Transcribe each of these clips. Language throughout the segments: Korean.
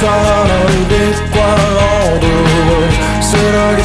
sorrow des poids en dehors.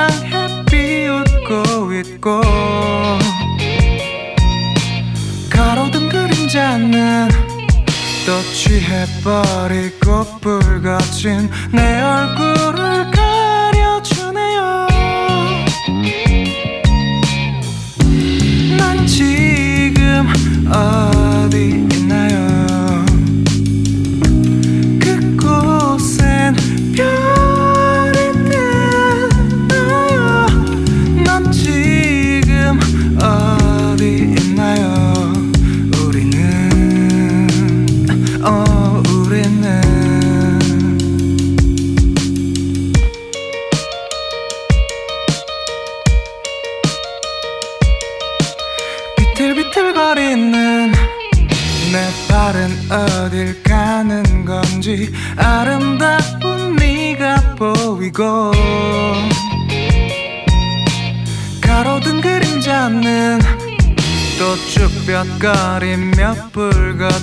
향해 비웃고 있고 가로등 그림자는 또 취해버리고 붉어진 내 얼굴을 가려주네요. 난 지금 어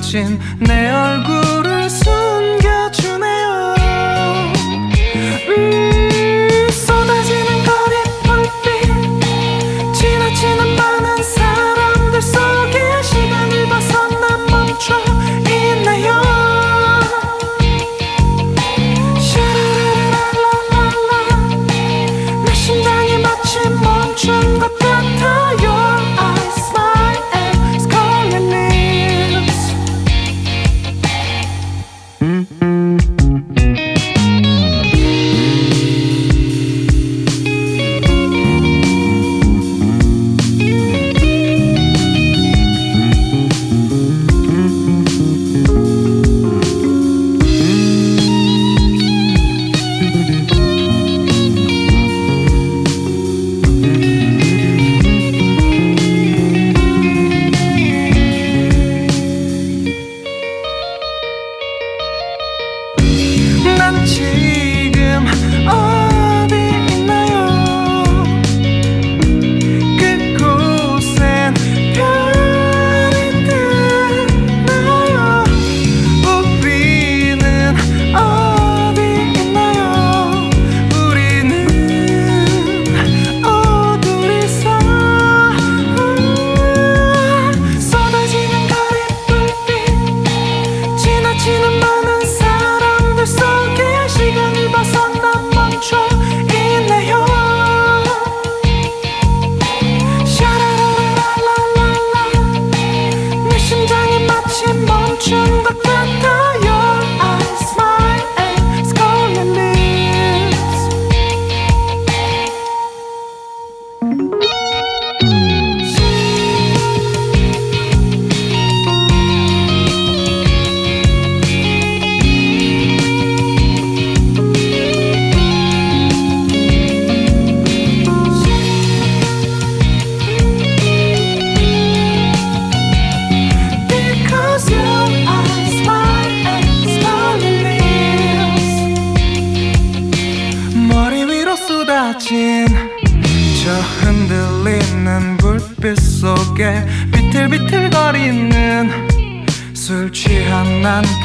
watching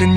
την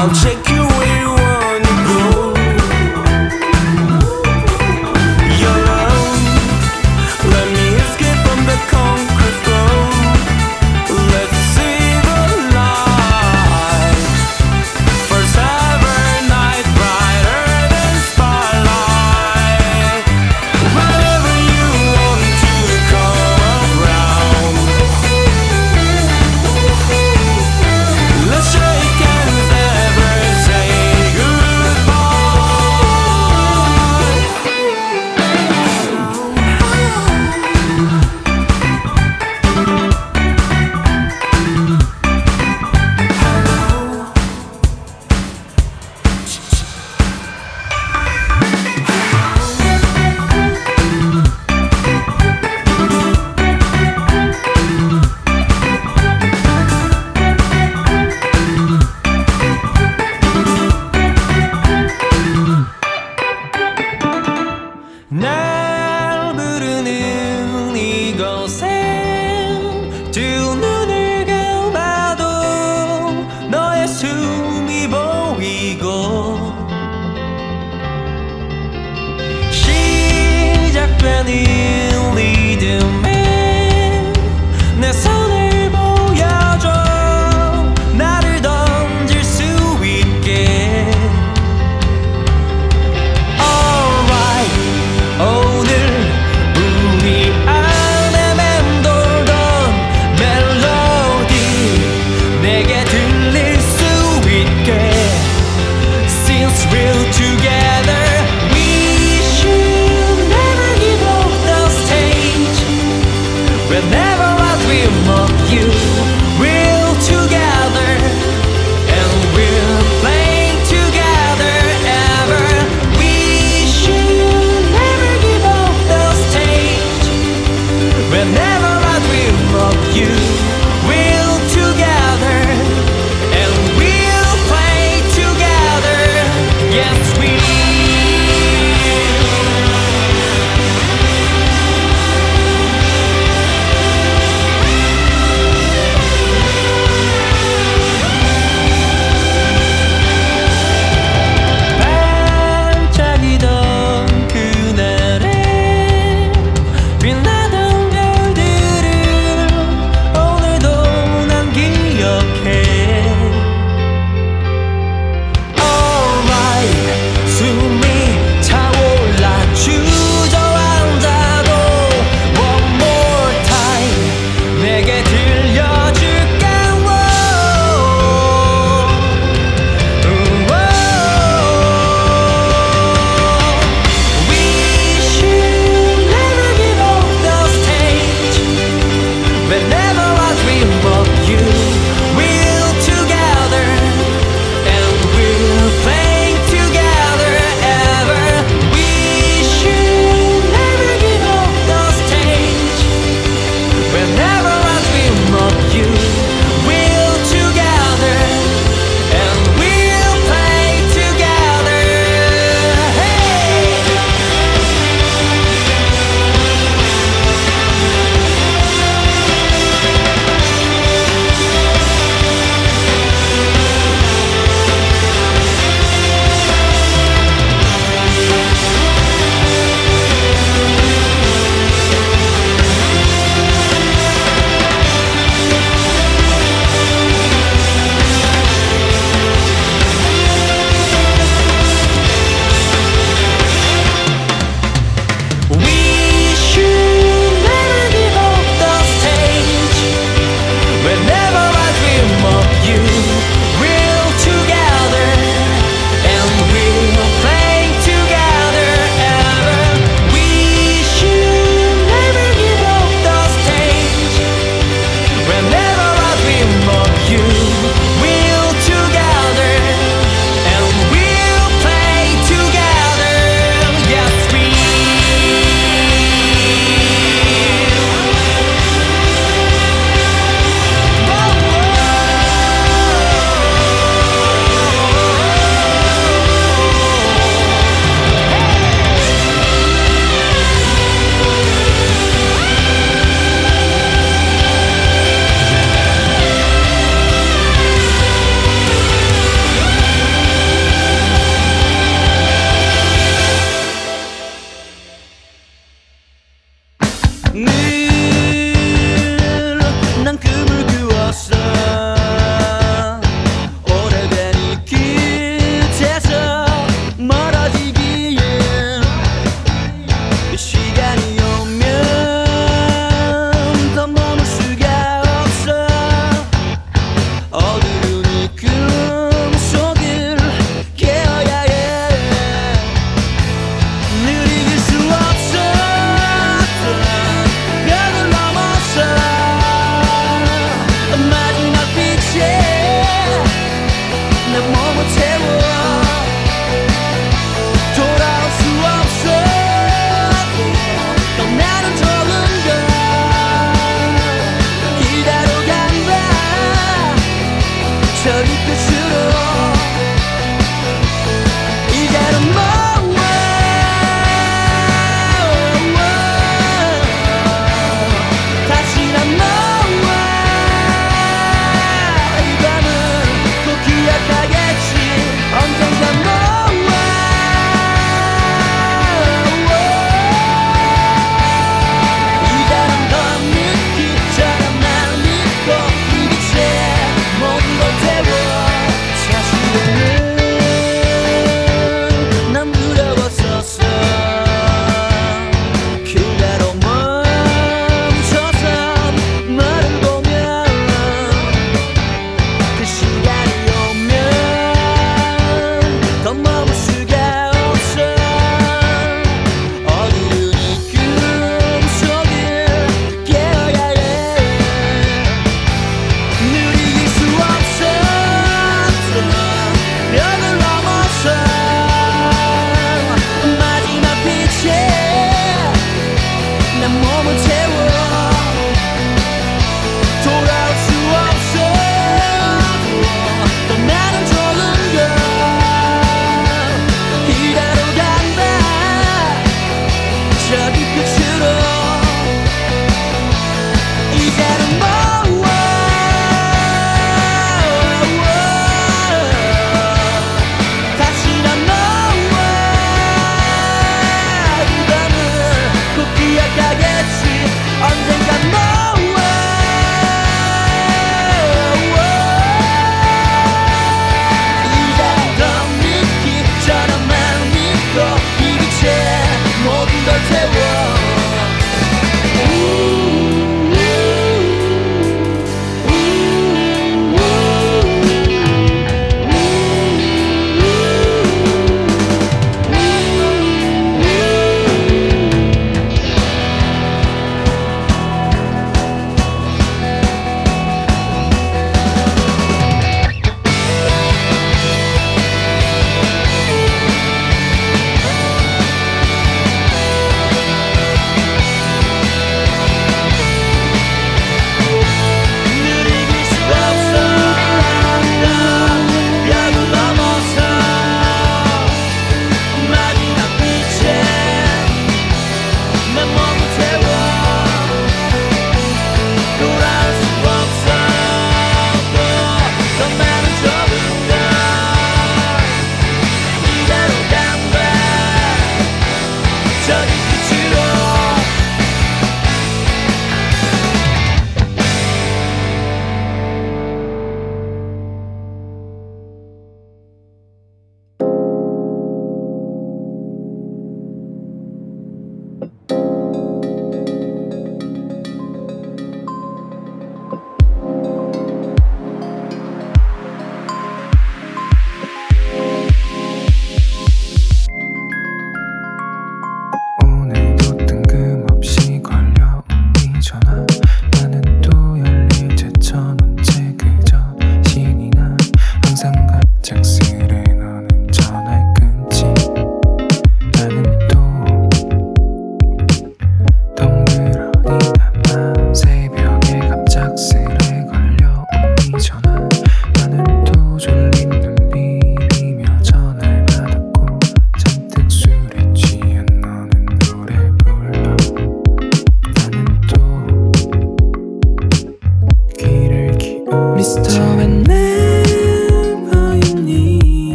I'll check.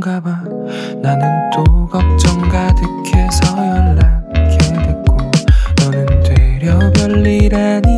그런가 봐. 나는 또 걱정 가득해서 연락해 듣고 너는 되려 별일 아니.